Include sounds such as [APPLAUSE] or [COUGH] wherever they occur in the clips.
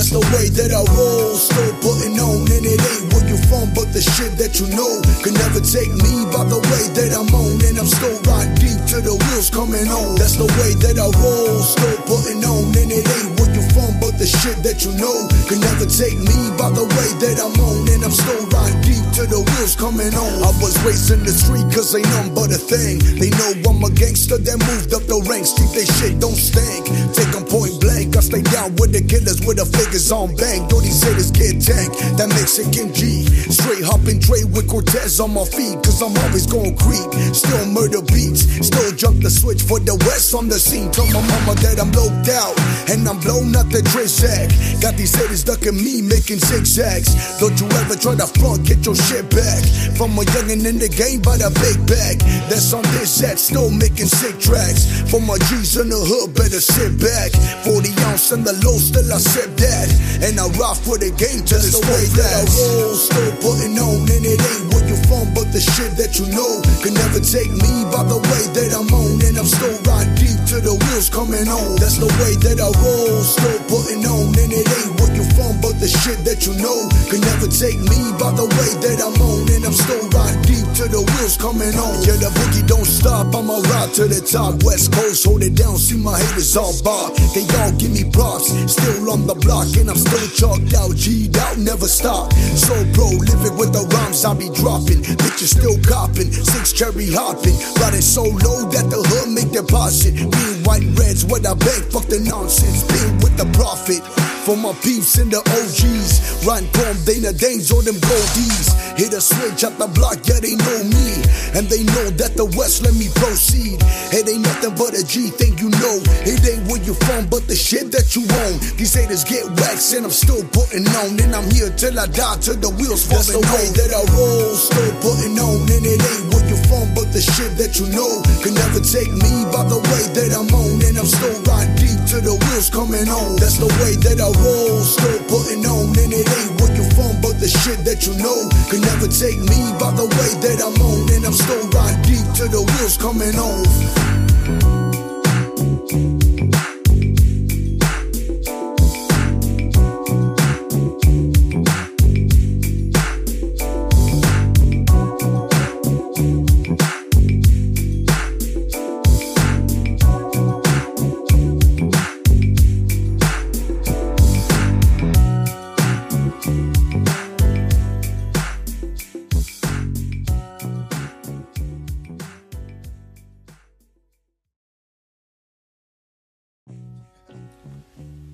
That's the way that I roll, still putting on, and it ain't where you from, but the shit that you know can never take me by the way that I'm on, and I'm still riding deep to the wheels coming on. That's the way that I roll, still putting on, and it ain't where you from, but the shit that you know can never take me by the way that I'm on, and I'm still riding deep to the wheels coming on. I was racing the street cause ain't nothing but a thing. They know I'm a gangster that moved up the ranks, keep they shit don't stink. Take Take 'em point I stay down with the killers with the figures on bang. These haters get tank, that Mexican G. Straight hopping Dre with Cortez on my feet, cause I'm always gon' creep. Still murder beats, still jump the switch for the west on the scene. Tell my mama that I'm loped out, and I'm blown out the Drizak. Got these haters ducking me, making zigzags. Don't you ever try to front, get your shit back. From a youngin' in the game by the big bag. That's on this set, still making sick tracks. For my G's in the hood, better sit back. 40 ounce and the low, still I sip that. And I rock for the game till it's the way that I roll. Still putting on, and it ain't where you from, but the shit that you know can never take me by the way that I'm on. And I'm still riding deep to the wheels coming on. That's the way that I roll. Still putting on, and it ain't where you from, but the shit that you know can never take me by the way that I'm on. And I'm still riding deep to the wheels coming on. Yeah, the boogie don't stop. I'ma ride to the top. West Coast, hold it down. See my haters all bar. They all give me props. Still on the block, and I'm still chalked out. G'd out, never stop. So pro, living with the rhymes I be dropping. Bitches still copping. Six cherry hopping. Riding so low that the hood make deposit. Being white reds, what I beg, fuck the nonsense. Been with the profit. For my peeps and the OGs. Run Palm, Dana Danes, or them goldies. Hit a switch at the block, yeah, they know me. And they know that the West let me proceed. It ain't nothing but a G thing, you know. It ain't where you from, but the shit that you own. These haters get waxed, and I'm still putting on. And I'm here till I die, till the wheels fall. That's the way that I roll, still putting on. And it ain't where you from, but the shit that you know can never take me by the way that I'm on. And I'm still riding deep till the wheels coming on. That's the way that I roll, still putting on. And it ain't where you from, but the shit that you know can never take me by the way that I'm on. And I'm still riding deep till the wheels coming on.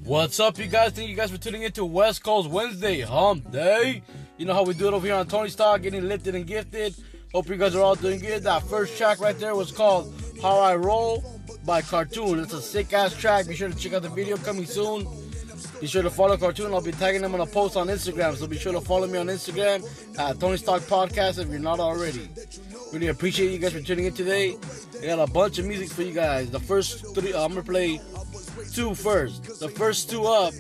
What's up, you guys? Thank you guys for tuning in to West Coast Wednesday Hump Day. You know how we do it over here on Tony's Talk, getting lifted and gifted. Hope you guys are all doing good. That first track right there was called How I Roll by Cartoon. It's a sick ass track. Be sure to check out the video coming soon. Be sure to follow Cartoon. I'll be tagging them on a post on Instagram. So be sure to follow me on Instagram at Tony's Talk Podcast if you're not already. Really appreciate you guys for tuning in today. I got a bunch of music for you guys. The first three, I'm gonna play two first. The first two up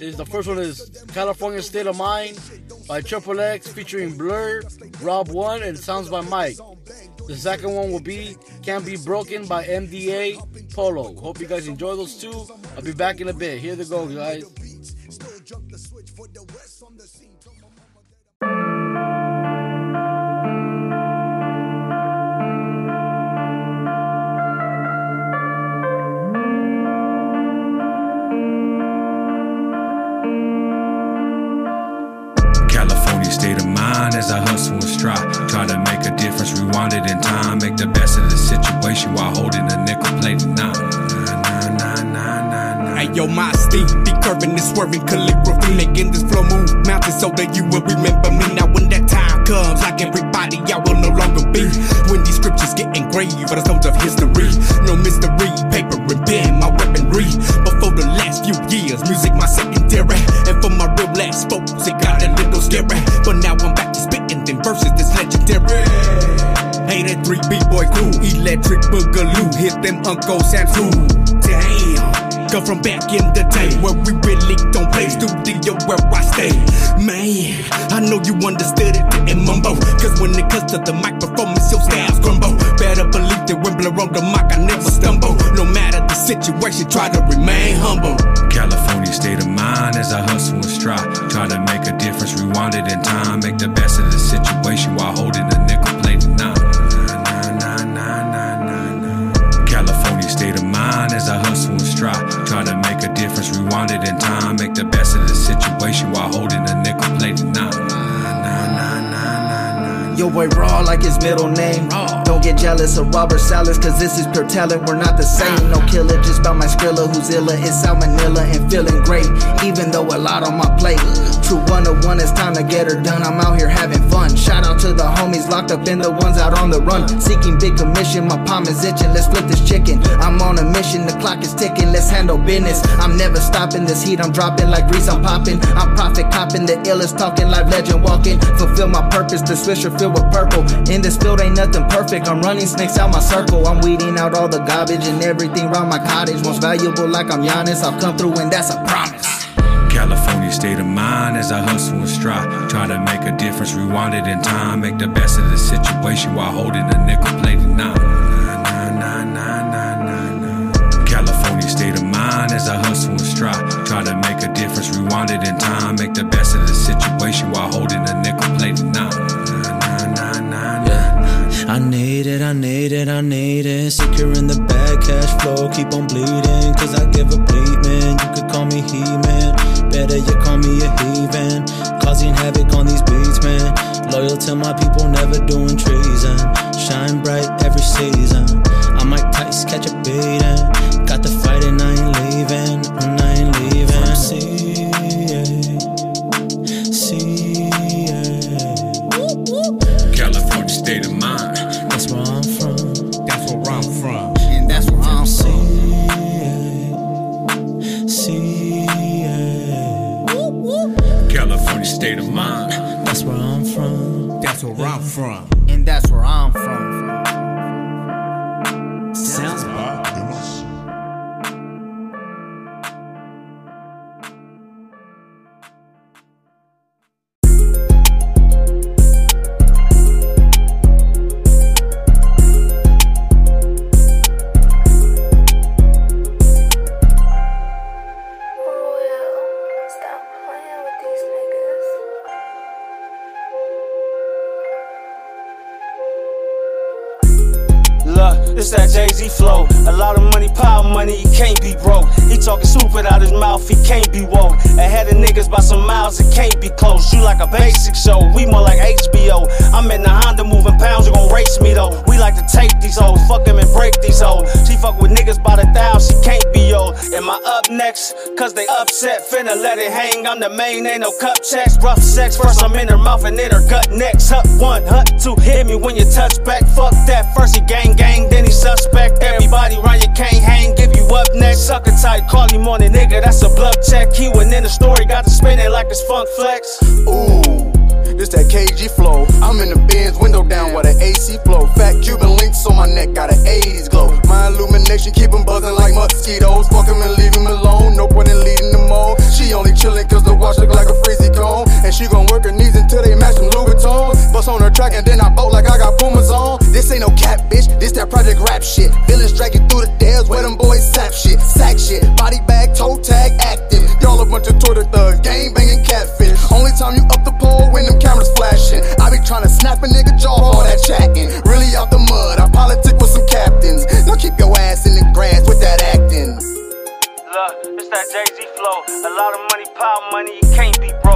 is the first one is California State of Mind by Triple X featuring Blur, Rob One, and Sounds by Mic. The second one will be Can't Be Broken by MDA Polo. Hope you guys enjoy those two. I'll be back in a bit. Here they go, guys. Nah, nah. Hey yo, my Steve, be curving and swerving calligraphy, making this flow move mountains so that you will remember me. Now when that time comes, like everybody, I will no longer be. When these scriptures get engraved on the stones of history, no mystery, paper and pen, my weaponry. But for the last few years, music my secondary, and for my real last folks, it got a little scary. But now I'm back to spitting them verses that's legendary. Hey, that 3B boy crew, electric boogaloo, hit them Uncle Sam's food. Damn. Come from back in the day where we really don't play studio where I stay. Man, I know you understood it in mumbo. Cause when it comes to the mic performance, your styles crumble. Better believe that when blow on the mic, I never stumble. No matter the situation, try to remain humble. California state of mind as I hustle and strive. Try to make a difference, rewind it in time. Make the best boy, raw like his middle name. Don't get jealous of Robert Salas, cause this is pure talent. We're not the same. No killer, just about my skrilla who's illa. It's salmonella and feeling great, even though a lot on my plate. One to one, it's time to get her done. I'm out here having fun. Shout out to the homies locked up and the ones out on the run. Seeking big commission, my palm is itching. Let's flip this chicken. I'm on a mission, the clock is ticking. Let's handle business. I'm never stopping this heat, I'm dropping like grease, I'm popping. I'm profit copping, the illest talking, live legend walking. Fulfill my purpose, the swisher filled with purple. In this field ain't nothing perfect. I'm running snakes out my circle. I'm weeding out all the garbage and everything around my cottage. Most valuable, like I'm Giannis. I'll come through and that's a promise. State of mind as I hustle and strive. Try to make a difference, rewind it in time. Make the best of the situation while holding a nickel plated nine. California state of mind as I hustle and strive. Try to make a difference, rewind it in time. Make the best of the situation while holding a nickel plated nine. I need it, I need it, I need it. Secure in the bag, cash flow, keep on bleeding. Cause I give a bleed, man. You could call me He Man. Better you call me a heathen. Causing havoc on these beats, man. Loyal to my people, never doing treason. Shine bright every season. I might catch a beating. From. Can't be close. You like a basic show, we more like HBO. Next? Cause they upset, finna let it hang. I'm the main, ain't no cup checks. Rough sex, first I'm in her mouth and then her gut next. Hut one, hut two, hit me when you touch back. Fuck that, first he gang gang, then he suspect. Everybody round you can't hang, give you up next. Sucker tight, call him on nigga, that's a bluff check. He went in the story, got to spin it like it's funk flex. Ooh, this that KG flow. I'm in the Benz, window down while the AC flow. Fat Cuban links on my neck, got an 80s glow. My illumination keep keep 'em buzzing like mosquitoes. Fuck and leave 'em alone. No point in leading them on. She only chillin' cause the watch look like a freezy cone. And she gon' work her knees until they match them Louis Vuittons. Bust on her track and then I bolt like I got Pumas on. This ain't no cat, bitch. This that project rap shit. Villains dragging through the dales where them boys sap shit. Sack shit. Body bag, toe tag, active. Y'all a bunch of Twitter thugs. Gang banging catfish. Only time you up the pole when them cameras flashing. I be tryna snap a nigga jaw all that chatting. Really out the mud. I politic with some captains. Now keep your ass in the grass with that acting. Look, it's that Jay Z flow. A lot of money, power money, you can't be broke.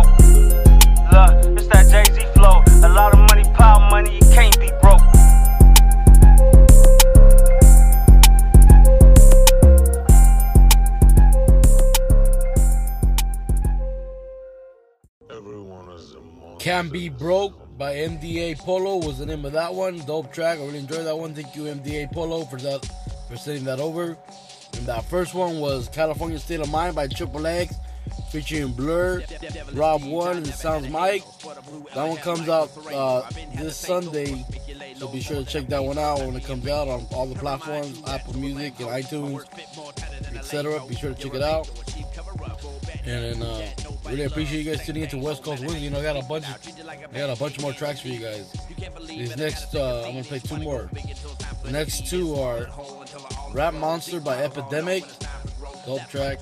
Can Be Broke by MDA Polo was the name of that one. Dope track. I really enjoyed that one. Thank you, MDA Polo, for that for sending that over. And that first one was California State of Mind by Triple X featuring Blur, Rob One, and Sounds Mike. That one comes out uh, this Sunday, so be sure to check that one out when it comes out on all the platforms, Apple Music and iTunes. etc. Be sure to check it out. And then, uh, really appreciate you guys tuning into West Coast Wings. You know, I got a bunch, of, I got a bunch more tracks for you guys. These next, uh, I'm gonna play two more. The next two are Rap Monster by Epademik, dope track.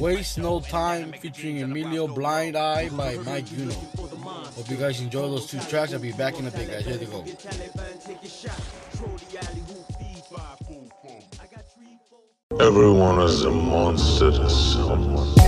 Waste No Time featuring Emilio Blind Eye by Mike Juno. Hope you guys enjoy those two tracks. I'll be back in a bit, guys. Here they go. Everyone is a monster to someone.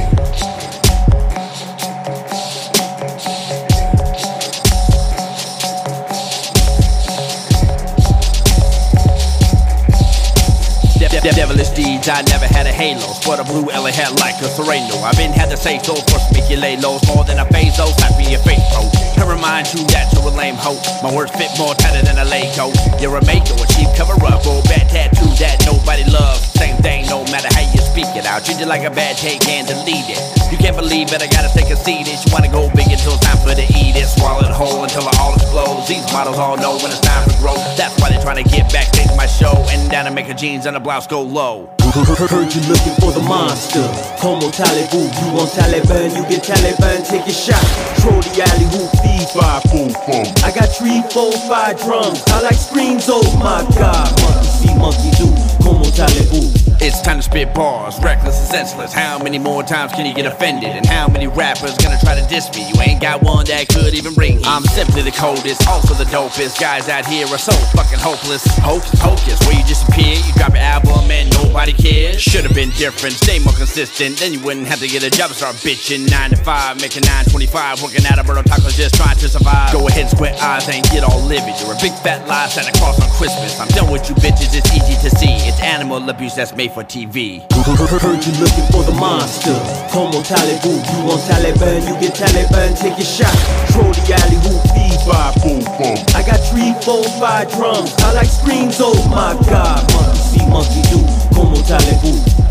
De- de- devilish deeds, I never had a halo. But a blue Ella hat like a Sereno. I've been had to say so, force make you lay lows more than a those slap your face, bro. I remind you that you're a lame hoe. My words fit more tighter than a Lego. You're a maker, a cheap cover up, or bad tattoo that nobody loves. Same thing, no matter how you speak it out. Treat it like a bad take and delete it. You can't believe it, I gotta take a seat. conceited. You wanna go big until it's time for to eat it. Swallow it whole until it all explodes. These models all know when it's time for growth. That's why they're trying to get backstage my show. And down to make her jeans and a blouse go low. Heard you looking for the monster. Como Talibu, you want Taliban, you get Taliban, take a shot. Troll the alley hoop, feed five, boom, boom. I got three, four, five drums. I like screams, oh my god. Monkey see, monkey do. Como Talibu. It's time to spit bars, reckless and senseless. How many more times can you get offended? And how many rappers gonna try to diss me? You ain't got one that could even ring. I'm simply the coldest, also the dopest. Guys out here are so fucking hopeless. Hocus pocus, where you disappear, you drop your album and nobody cares. Should've been different, stay more consistent. Then you wouldn't have to get a job and start bitching. 9 to 5, making 925, working at a Burro Tacos just trying to survive. Go ahead, squint eyes and get all livid. You're a big fat lie, Santa Claus on Christmas. I'm done with you bitches, it's easy to see. It's animal abuse that's made for TV. Heard you looking for the monster. Como Talibu, you want Taliban, you get Taliban, take a shot. Troll the alley hoop, feed five, boom, boom. I got three, four, five drums. I like screams, oh my god. Monkey see, monkey do. Como Talibu.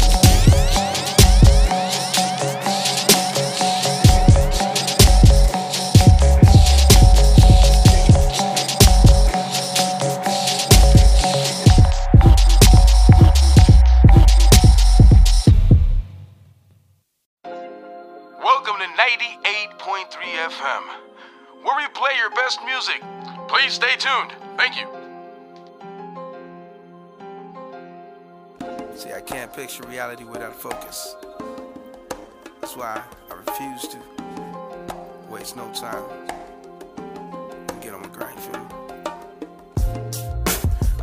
Your best music. Please stay tuned. Thank you. See, I can't picture reality without focus. That's why I refuse to waste no time and get on my grind, feel me?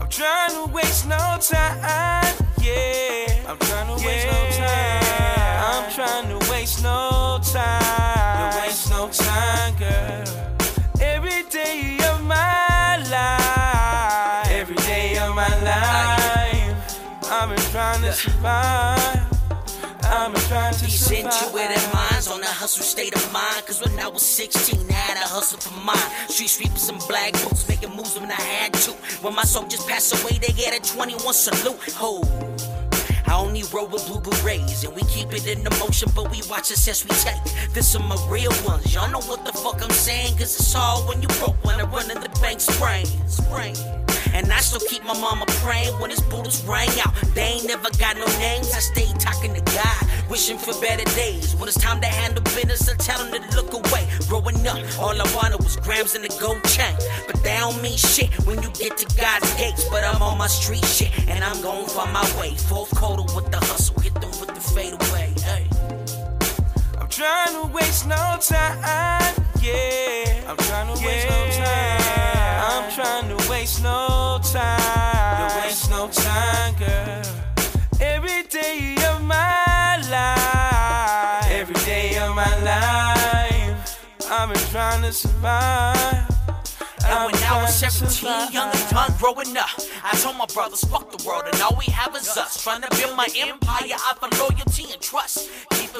I'm trying to waste no time, yeah. I'm trying to waste no time. I'm trying to waste no time. To waste no time, girl. Every day of my life. Every day of my life. I've been trying to survive. I've been trying to These survive. intuitive minds on a hustle state of mind. Cause when I was 16, I had a hustle for mine. Street sweepers and black boots, making moves when I had to. When my soldiers passed away, they get a 21 salute. Ho. I only roll with blue berets, and we keep it in the motion, but we watch the steps we take. This are my real ones, y'all know what the fuck I'm saying, cause it's all when you broke, when I run in the bank sprain. sprain. And I still keep my mama praying when his bullets rang out. They ain't never got no names, I stay talking to God, wishing for better days. When it's time to handle business, I tell them to look away. Growing up, all I wanted was grams and a gold chain. But they don't mean shit when you get to God's gates. But I'm on my street shit, and I'm going for my way. Fourth quarter with the hustle, hit them with the fade away. Hey. I'm trying to waste no time, yeah. I'm trying to waste no time. Trying to waste no time. To waste no time, girl. Every day of my life. Every day of my life. I've been trying to survive. And when I was 17, young and dumb, growing up, I told my brothers, fuck the world, and all we have is us. Trying to build my empire off of loyalty and trust.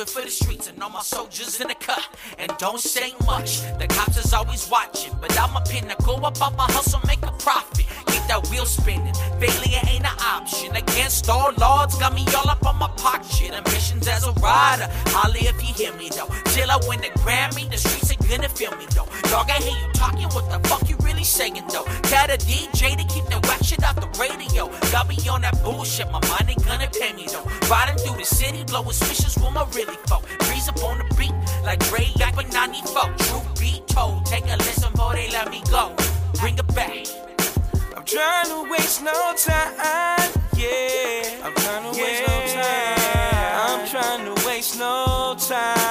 It for the streets and all my soldiers in the cut. And don't say much, the cops is always watching. But I'm a pinnacle about my hustle, make a profit. Keep that wheel spinning, failure ain't an option. Against all odds, got me all up on my pocket. Ambitions as a rider, Holly if you hear me though. Till I win the Grammy, the streets gonna feel me though. Dog, I hear you talking, what the fuck you really saying though? Got a DJ to keep that whack shit off the radio. Got me on that bullshit, my mind ain't gonna pay me though. Riding through the city, blowing swishes with my really folk. Breeze up on the beat, like Dre back in 94. Truth be told, take a listen before they let me go. Bring it back. I'm trying to waste no time, yeah. I'm trying to waste no time. I'm trying to waste no time.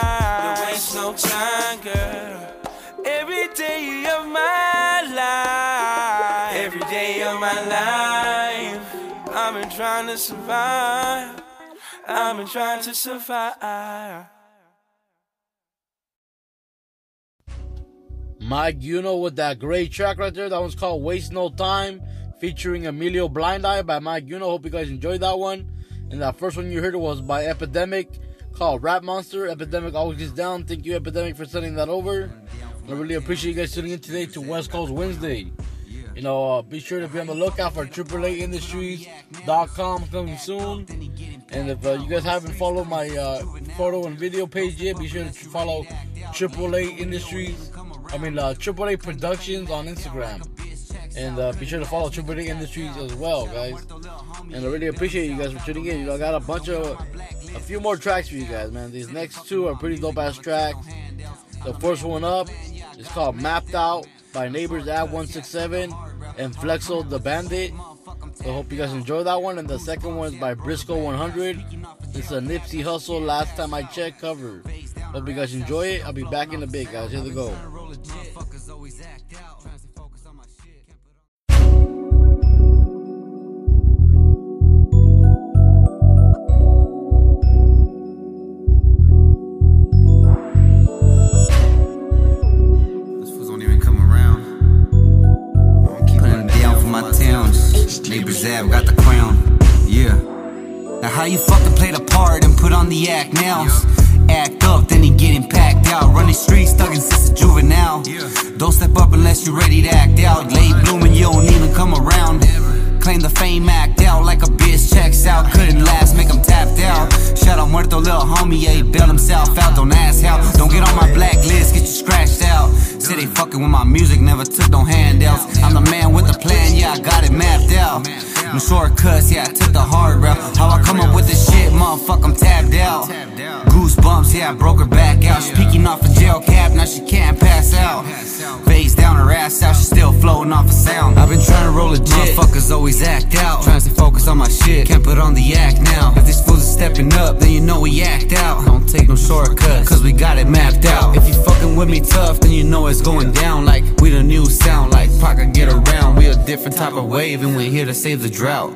To survive. I've been trying to survive. Mike Uno with that great track right there. That one's called Waste No Time, featuring Emilio Blind Eye by Mike Uno. Hope you guys enjoyed that one. And that first one you heard was by Epademik called Rap Monster. Epademik always gets down. Thank you, Epademik, for sending that over. I really appreciate you guys tuning in today to West Coast Wednesday. You know, uh, be sure to be on the lookout for AAAindustries.com coming soon. And if uh, you guys haven't followed my uh, photo and video page yet, be sure to follow AAA Industries. I mean, uh, AAA Productions on Instagram. And uh, be sure to follow AAA Industries as well, guys. And I really appreciate you guys for tuning in. You know, I got a bunch of, a few more tracks for you guys, man. These next two are pretty dope ass tracks. The first one up is called Mapped Out by Neighbors at 167 and Flexo the Bandit. So hope you guys enjoy that one. And the second one is by Brisko 100. It's a Nipsey Hussle last time I checked cover. Hope you guys enjoy it. I'll be back in a bit, guys. Here we go. Running streets, thugging since a juvenile. Don't step up unless you're ready to act out. Late blooming, you don't even come around. Claim the fame, act out like a bitch checks out. Couldn't last, make him tapped out. Shout out Muerto, little homie, yeah, he bailed himself out. Don't ask how. Don't get on my blacklist, get you scratched out. Say they fucking with my music, never took no handouts. I'm the man with the plan, yeah, I got it mapped out. No shortcuts, yeah, I took the hard route. How I come up with this shit, motherfucker, I'm tapped out. Goosebumps, yeah, I broke her back out. She peeking off a jail cap, now she can't pass out. Face down her ass out, she still floating off a sound. Legit, motherfuckers always act out. Trying to stay focused on my shit, can't put on the act now. If these fools are stepping up, then you know we act out. Don't take no shortcuts, cause we got it mapped out. If you fucking with me tough, then you know it's going down. Like we the new sound, like Paca get around. We a different type of wave, and we're here to save the drought.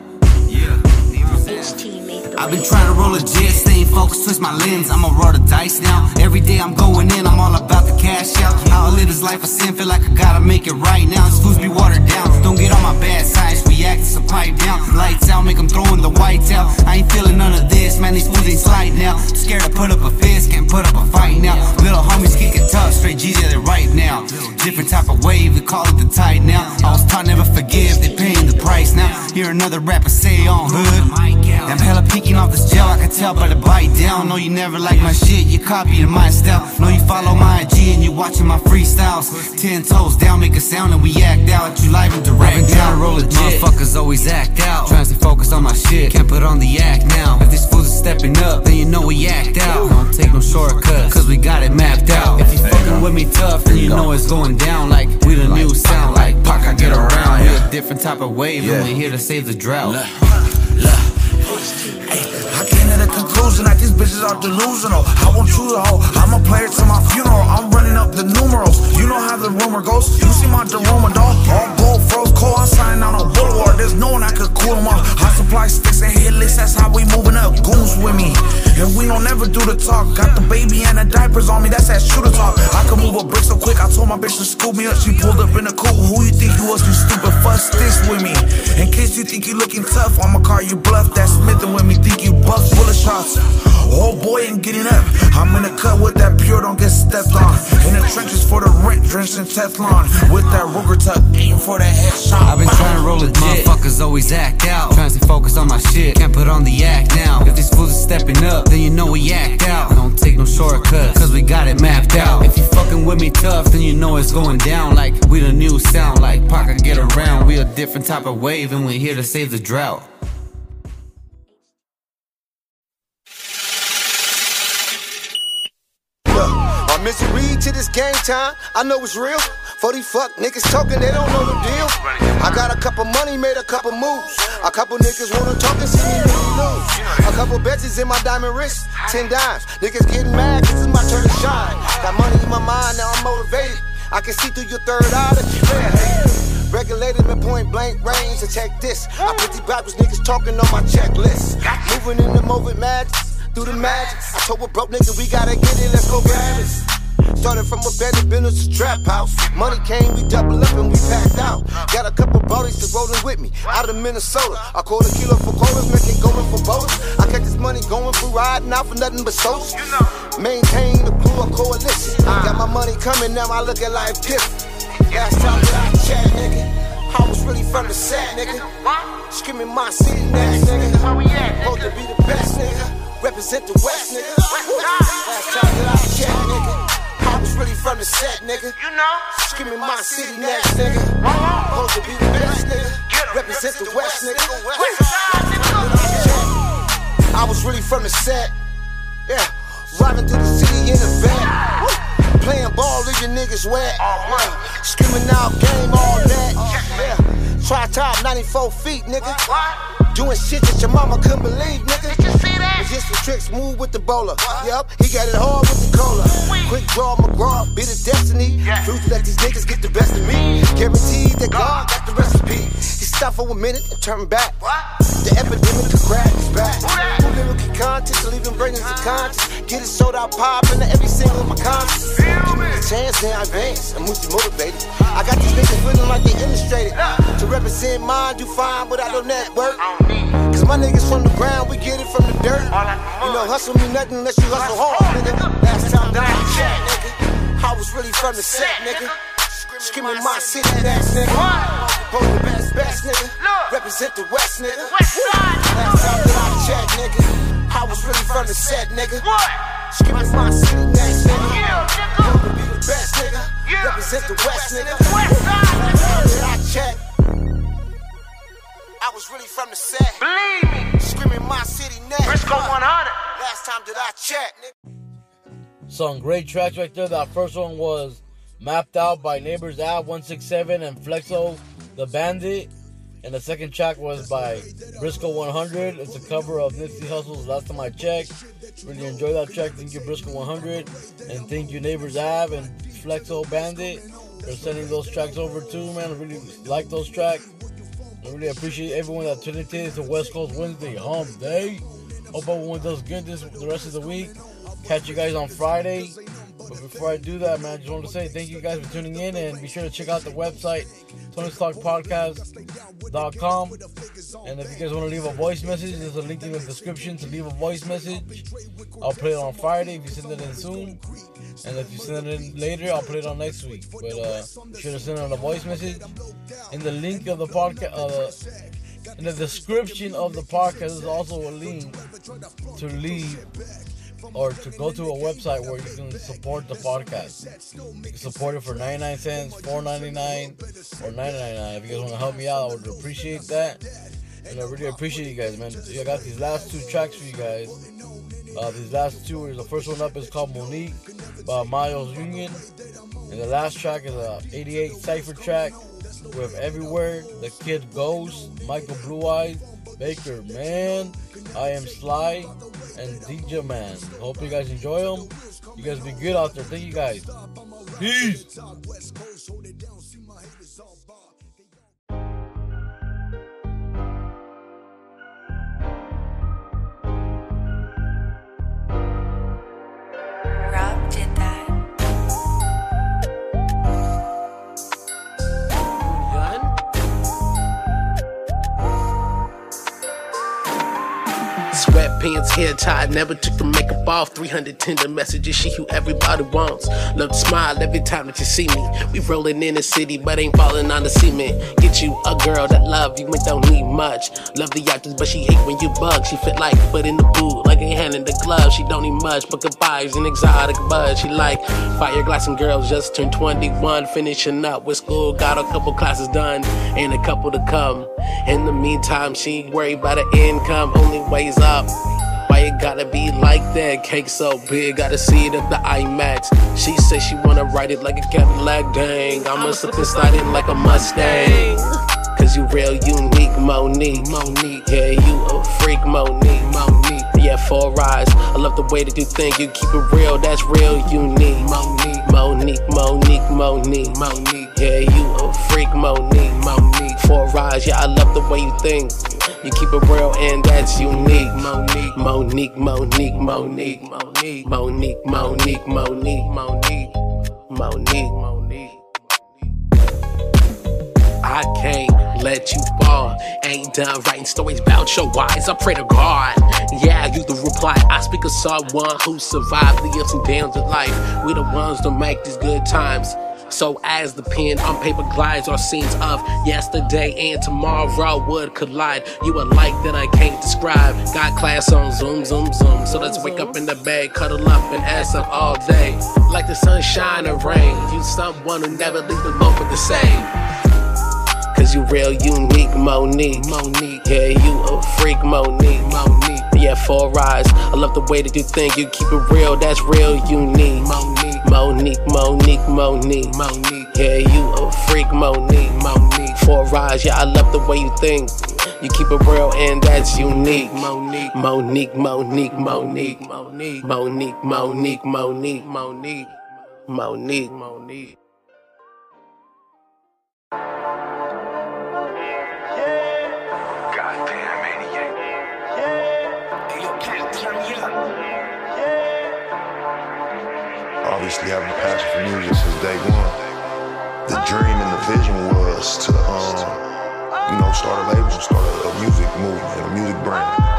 I've been trying to roll legit, staying focused, twist my lens. I'ma roll the dice now. Every day I'm going in, I'm all about the cash out. How I live this life, I sin, feel like I gotta make it right now. Fools be watered down. Don't get on my bad side, react, so pipe down. Lights out, make them throwing the whites out. I ain't feeling none of this, man. These fools ain't slide now. Scared to put up a fist, can't put up a fight now. Little homies kicking tough, straight G's, yeah, they right now. Different type of wave, we call it the tide now. I was taught never forgive, they paying the price now. Hear another rapper say on hood. I'm hella peeking off this gel, I can tell by the bite down. Know you never like my shit, you copying my style. Know you follow my IG and you watching my freestyles. Ten toes down, make a sound and we act out. You live and direct. I've trying to roll legit. Motherfuckers always act out. Trying to focus on my shit, can't put on the act now. If these fools are stepping up, then you know we act out. Don't take no shortcuts, cause we got it mapped out. If you fucking with me tough, then you know it's going down. Like we the new sound, like Pac, get around. We a different type of wave, and we're here to save the drought. I came to the conclusion that these bitches are delusional. I won't choose a hoe. I'm a player to my funeral. I'm running up the numerals. You know how the rumor goes. You see my aroma, dog. All gold, froze cold. I'm signing on Boulevard. There's no one I could cool them. I supply sticks and hit lists. That's how we moving up. Goons with me. And we don't ever do the talk. Got the baby and the diapers on me. That's that shooter talk. I can move a brick so quick. I told my bitch to scoop me up. She pulled up in a coupe. Who you think you was? You stupid. Fuss this with me. In case you think you looking tough, I'ma call you bluff. That Smith with me. Think you buff full of shots. Oh boy, ain't getting up. I'm in the cut with that pure, don't get stepped on. In the trenches for the rent, drenched in Teflon. With that Ruger tuck, aim for the headshot. I've been trying to roll legit. Motherfuckers always act out. Trying to focused on my shit. Can't put on the act now. If these fools stepping up, then you know we act out. Don't take no shortcuts, cause we got it mapped out. If you fucking with me tough, then you know it's going down. Like we the new sound, like Parker get around. We a different type of wave, and we here to save the drought. Misery to this game time, I know it's real. For these fuck niggas talking, they don't know the deal. I got a couple money, made a couple moves. A couple niggas wanna talk and see me really lose. A couple betches in my diamond wrist, ten dimes. Niggas getting mad, cause it's my turn to shine. Got money in my mind, now I'm motivated. I can see through your third eye that you fair. Regulated in point blank range, check this. I put these backwards niggas talking on my checklist. Moving in the moment madness, through the magic. I told a broke nigga we gotta get it, let's go grab it. Started from a bed better business to trap house. Money came, we double up and we packed out. Got a couple bodies to rolling with me out of Minnesota. I called a kilo for colas, make it going for boats. I kept this money going for riding out for nothing but soaps. Maintain the crew of coalition. Got my money coming, now I look at life different. Last time that I checked, nigga. I was really from the set, nigga. Screaming my city next, nigga. Supposed to be the best, nigga. Represent the West, nigga. Last time that I checked, nigga. I was really from the set, nigga. You know? Screaming my city next, nigga. Supposed to be the best, nigga. Represent the West, nigga. I was really from the set. Yeah. Driving through the city in a van. Playing ball, leave your niggas wet. Screaming out game all that. Yeah. Try top 94 feet, nigga. Doing shit that your mama couldn't believe, nigga. Just some tricks, move with the bowler. Yep, he got it hard with the cola. Quick draw, McGraw, bit of destiny. Fruit let these niggas get the best of me. Guaranteed that God got the recipe. He stopped for a minute and turned back. The epidemic of crack is back. New lyrical content, leaving brains in conscious. Get it sold out, pop into every single of my conscience. Give me a chance, then I advance. I'm multi motivated. I got these niggas feeling like they illustrated. To represent mine, do fine without no network. Cause my niggas from the ground, we get it from the dirt. You know, hustle me nothing unless you hustle hard, nigga. Last time that I checked, nigga, I was really from the set, nigga. Screaming my city next, nigga. Supposed the best, best, nigga. Represent the West, nigga. Last time that I checked, nigga, I was really from the set, nigga. Screaming my city next, nigga. Supposed to be the best, nigga. Represent the West, nigga. Last time that I checked. I was really from the set. Believe me. Screaming my city next. Brisko 100. Last time that I checked, nigga. Some great tracks right there. That first one was Mapped Out by Neighbors Ave 167 and Flexo the Bandit. And the second track was by Brisko 100. It's a cover of Nipsey Hussle's Last Time I Checked. Really enjoy that track. Thank you, Brisko 100. And thank you, Neighbors Ave and Flexo Bandit for sending those tracks over too, man. I really like those tracks. I really appreciate everyone that tuned in to West Coast Wednesday Hump Day. Hope everyone does good this the rest of the week. Catch you guys on Friday. But before I do that, man, I just want to say thank you guys for tuning in and be sure to check out the website, TonyStalkPodcast.com. And if you guys want to leave a voice message, there's a link in the description to leave a voice message. I'll play it on Friday if you send it in soon. And if you send it in later, I'll put it on next week. But uh, be sure to send out a voice message. In the link of the podcast, uh, in the description of the podcast is also a link to leave or to go to a website where you can support the podcast. You can support it for 99 cents, 4.99, or 9.99. If you guys want to help me out, I would appreciate that. And I really appreciate you guys, man. I got these last two tracks for you guys. Uh, these last two, the first one up is called Monique by Myles Unión. And the last track is a 88 Cypher track with Everywhere, The Kid Ghost, Michael Blueyez, Baker Man, IamSly, and Deja Mann. Hope you guys enjoy them. You guys be good out there. Thank you guys. Peace. Hair tied, never took the makeup off. 300 tender messages, she who everybody wants. Love to smile every time that you see me. We rolling in the city, but ain't falling on the cement. Get you a girl that love you and don't need much. Love the actors, but she hate when you bug. She fit like foot in the boot, like a hand in the glove. She don't need much, but goodbyes an exotic buzz. She like fire glass and girls just turned 21, finishing up with school. Got a couple classes done and a couple to come. In the meantime, she worried about the income, only ways up. It gotta be like that? Cake so big, gotta see it at the IMAX. She said she wanna ride it like a Cadillac, dang. I'ma slip and slide in like a Mustang. Cause you real unique, Monique. Monique, yeah, you a freak, Monique. Monique, yeah, four eyes. I love the way that you think, you keep it real, that's real unique. Monique, Monique, Monique, Monique, Monique, yeah, you a freak, Monique. Monique, four eyes, yeah, I love the way you think. You keep it real and that's unique. Monique, Monique, Monique, Monique, Monique, Monique, Monique, Monique, Monique, Monique, Monique. I can't let you fall. Ain't done writing stories about your wise. I pray to God. Yeah, you the reply. I speak of someone who survived the ups and downs of life. We the ones that make these good times. So as the pen on paper glides are scenes of yesterday and tomorrow would collide. You a light that I can't describe. Got class on Zoom, Zoom, Zoom. So let's wake up in the bed, cuddle up and ass up all day. Like the sunshine or rain. You someone who never leave the moment the same. Cause you real unique, Monique. Monique, yeah, you a freak, Monique. Monique, yeah, four eyes. I love the way that you think, you keep it real, that's real unique. Monique, Monique, Monique, Monique, Monique, yeah, you a freak, Monique. Monique, four eyes, yeah, I love the way you think. You keep it real and that's unique. Monique, Monique, Monique, Monique, Monique, Monique, Monique, Monique, Monique, Monique, Monique. Obviously having a passion for music since day one. The dream and the vision was to, um, you know, start a label, start a, a music movement, a music brand.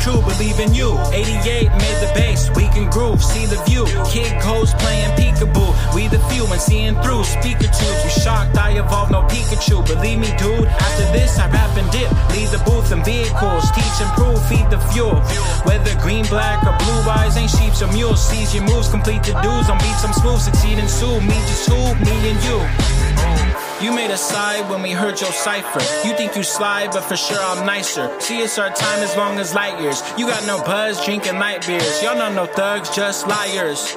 True, believe in you. 88 made the bass, we can groove, see the view. Kid Ghost playing peekaboo, we the few and seeing through. Speaker tubes, you shocked, I evolved no Pikachu. Believe me, dude, after this I rap and dip. Leave the booth and vehicles, teach and prove, feed the fuel. Whether green, black, or blue eyes, ain't sheeps or mules. Seize your moves, complete the dues, on beats I'm smooth, succeed and sue. Me just who, me and you. You made a side when we heard your cipher. You think you slide, but for sure I'm nicer. See, it's our time as long as light years. You got no buzz, drinking light beers. Y'all not no thugs, just liars.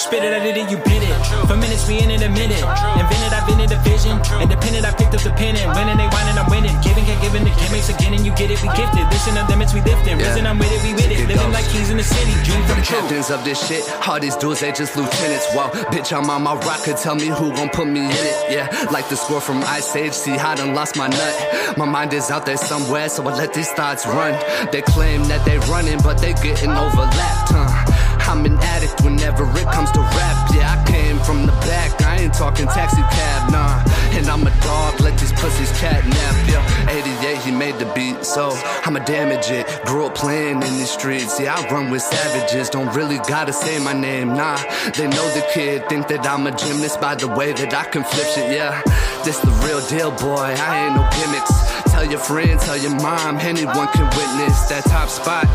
Spit it, I did it, you bit it. For minutes, we in it a minute. Invented, I've been in a vision. Independent, I picked up the pen and winning, they whining, I'm winning. Giving, can't giving the gimmicks again, and you get it, we gifted. Listen to limits, we lifting. Risen, I'm with it, we with it. Living like keys in the city, dream For come the true. captains of this shit, all these dudes, they just lieutenants. Wow, bitch, I'm on my rocker, tell me who gon' put me in it. Yeah, like the score from Ice Age, see, I done lost my nut. My mind is out there somewhere, so I let these thoughts run. They claim that they running, but they getting overlapped, huh? I'm an addict whenever it comes to rap. Yeah, I came from the back. I ain't talking taxi cab, nah. And I'm a dog, let these pussies catnap. Yeah, 88, he made the beat, so I'ma damage it. Grew up playing in these streets. Yeah, I run with savages. Don't really gotta say my name, nah. They know the kid, think that I'm a gymnast by the way that I can flip shit. Yeah, this the real deal, boy. I ain't no gimmicks. Tell your friends, tell your mom, anyone can witness that top spot.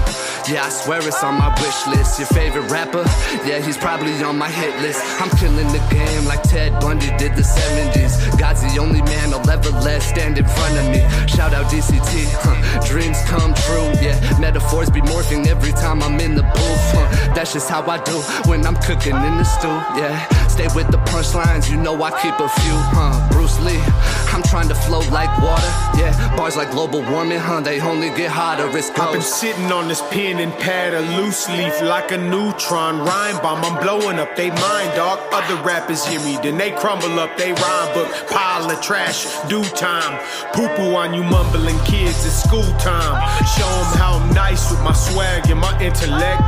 Yeah, I swear it's on my wish list. Your favorite rapper? Yeah, he's probably on my hit list. I'm killing the game like Ted Bundy did the 70s. God's the only man I'll ever let stand in front of me. Shout out DCT, huh. dreams come true. Yeah, metaphors be morphing every time I'm in the booth. Huh. That's just how I do when I'm cooking in the stew. Yeah, stay with the punchlines, you know I keep a few. Huh, Bruce Lee, I'm trying to flow like water. Yeah, bars like global warming, huh? They only get hotter. It's I've been sitting on this pen and pad, a loose leaf like a neutron rhyme bomb. I'm blowing up they mind, dog. Other rappers hear me, then they crumble up they rhyme book. Pile of trash, due time. Poo poo on you mumbling kids, it's school time. Show 'em how I'm nice with my swag and my intellect.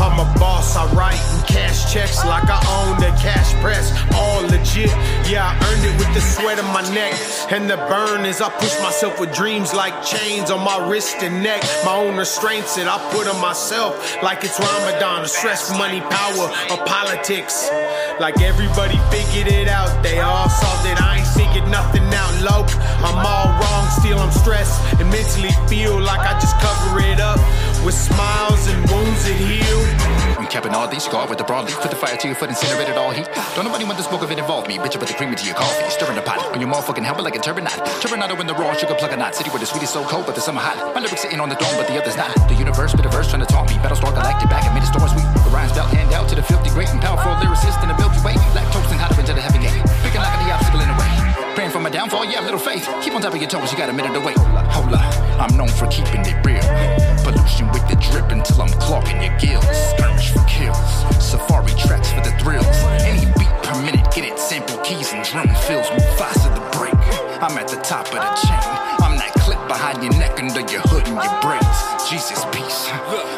I'm a boss, I write and cash checks like I own the cash press. All legit, yeah, I earned it with the sweat of my neck. And the burn is I push myself with dreams like chains on my wrist and neck. My own restraints that I put myself like it's Ramadan. Stress, money, power, or politics. Like everybody figured it out, they all saw that I ain't figured nothing out low. I'm all wrong, still I'm stressed and mentally feel like I just cover it up with smiles and wounds that heal. Capping all these scarred with the broad leaf. Put the fire to your foot, incinerated all heat. Don't nobody want the smoke of it involve me. Bitch, I put the cream into your coffee. Stirring the pot on your motherfucking helmet like a turbinate. Turbinado in the raw sugar plug a knot. City where the sweet is so cold, but the summer hot. My lyrics sitting on the throne, but the others not. The universe, bit of verse trying to taunt me. Battlestar Galactic back and made a storm sweet. The rhymes belt hand out to the filthy great and powerful lyricist in the Milky Way. Lactose and hotter into the heaven gate. Picking like the obstacle in the way. Praying for my downfall, yeah, little faith. Keep on top of your toes, you got a minute to wait. Hold up, I'm known for keeping it real. Pollution with the drip until I'm clogging your gills. Kills, safari tracks for the thrills. Any beat per minute, get it. Sample keys and drum fills move faster the break. I'm at the top of the chain. I'm that clip behind your neck, under your hood and your braids. Jesus peace.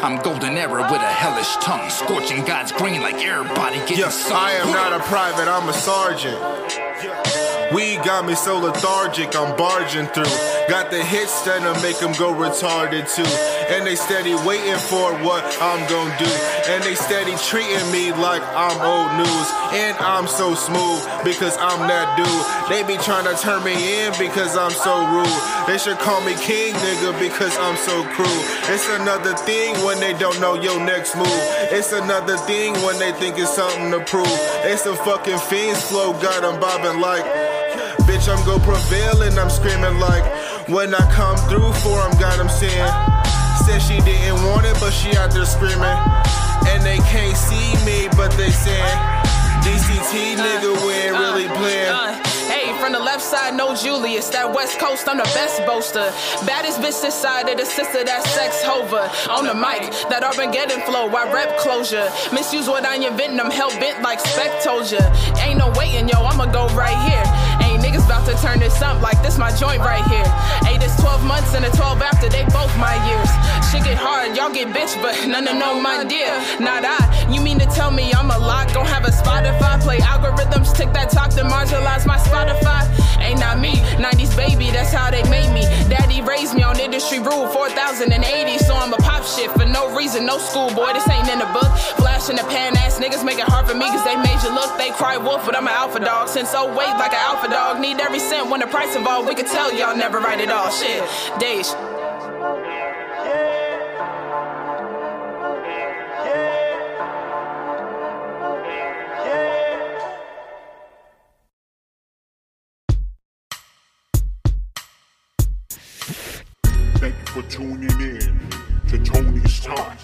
I'm golden era with a hellish tongue, scorching God's green like everybody getting Yes, I am not a private, I'm a sergeant. We got me so lethargic, I'm barging through. Got the hits that'll make them go retarded too. And they steady waiting for what I'm gonna do. And they steady treating me like I'm old news. And I'm so smooth because I'm that dude. They be trying to turn me in because I'm so rude. They should call me king, nigga, because I'm so cruel. It's another thing when they don't know your next move. It's another thing when they think it's something to prove. It's the fucking fiends flow, got 'em bobbing like. Bitch, I'm gon' prevail and I'm screaming like when I come through for him, got him saying. Said she didn't want it, but she out there screaming. And they can't see me, but they saying DCT nigga, we ain't really playing. Uh, hey, from the left side, no Julius. That West Coast, I'm the best boaster. Baddest bitch this side of the sister, that sex hover. On the mic, that Armageddon flow, I rep closure. Misuse what I invent, I'm hell bent like Spec told ya. Ain't no waiting, yo, I'ma go right here. About to turn this up like this my joint right here. Hey, this 12 months and the 12 after, they both my years. Shit get hard, y'all get bitch, but none of no, my dear. Not I. You mean to tell me I'm a lot? Gon' have a Spotify, play algorithms, tick that talk to marginalize my Spotify. Ain't not me, 90s baby, that's how they made me. Daddy raised me on industry rule 4080, so I'm a pop shit for no reason, no schoolboy, this ain't in the book. Flash in the pan ass niggas make it hard for me cause they made you look. They cry wolf, but I'm an alpha dog. Since oh wait, like an alpha dog. Need every cent when the price involved. We could tell y'all never write it all. Shit, Dej. Thank you for tuning in to Tony's Talk,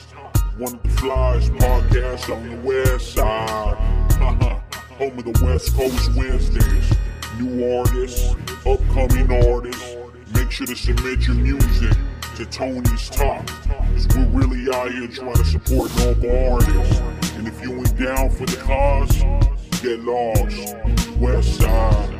one of the flyest podcasts on the west side. [LAUGHS] Home of the West Coast Wednesdays. New artists, upcoming artists. Make sure to submit your music to Tony's Talk. Cause we're really out here trying to support local artists. And if you ain't down for the cause, get lost. West side.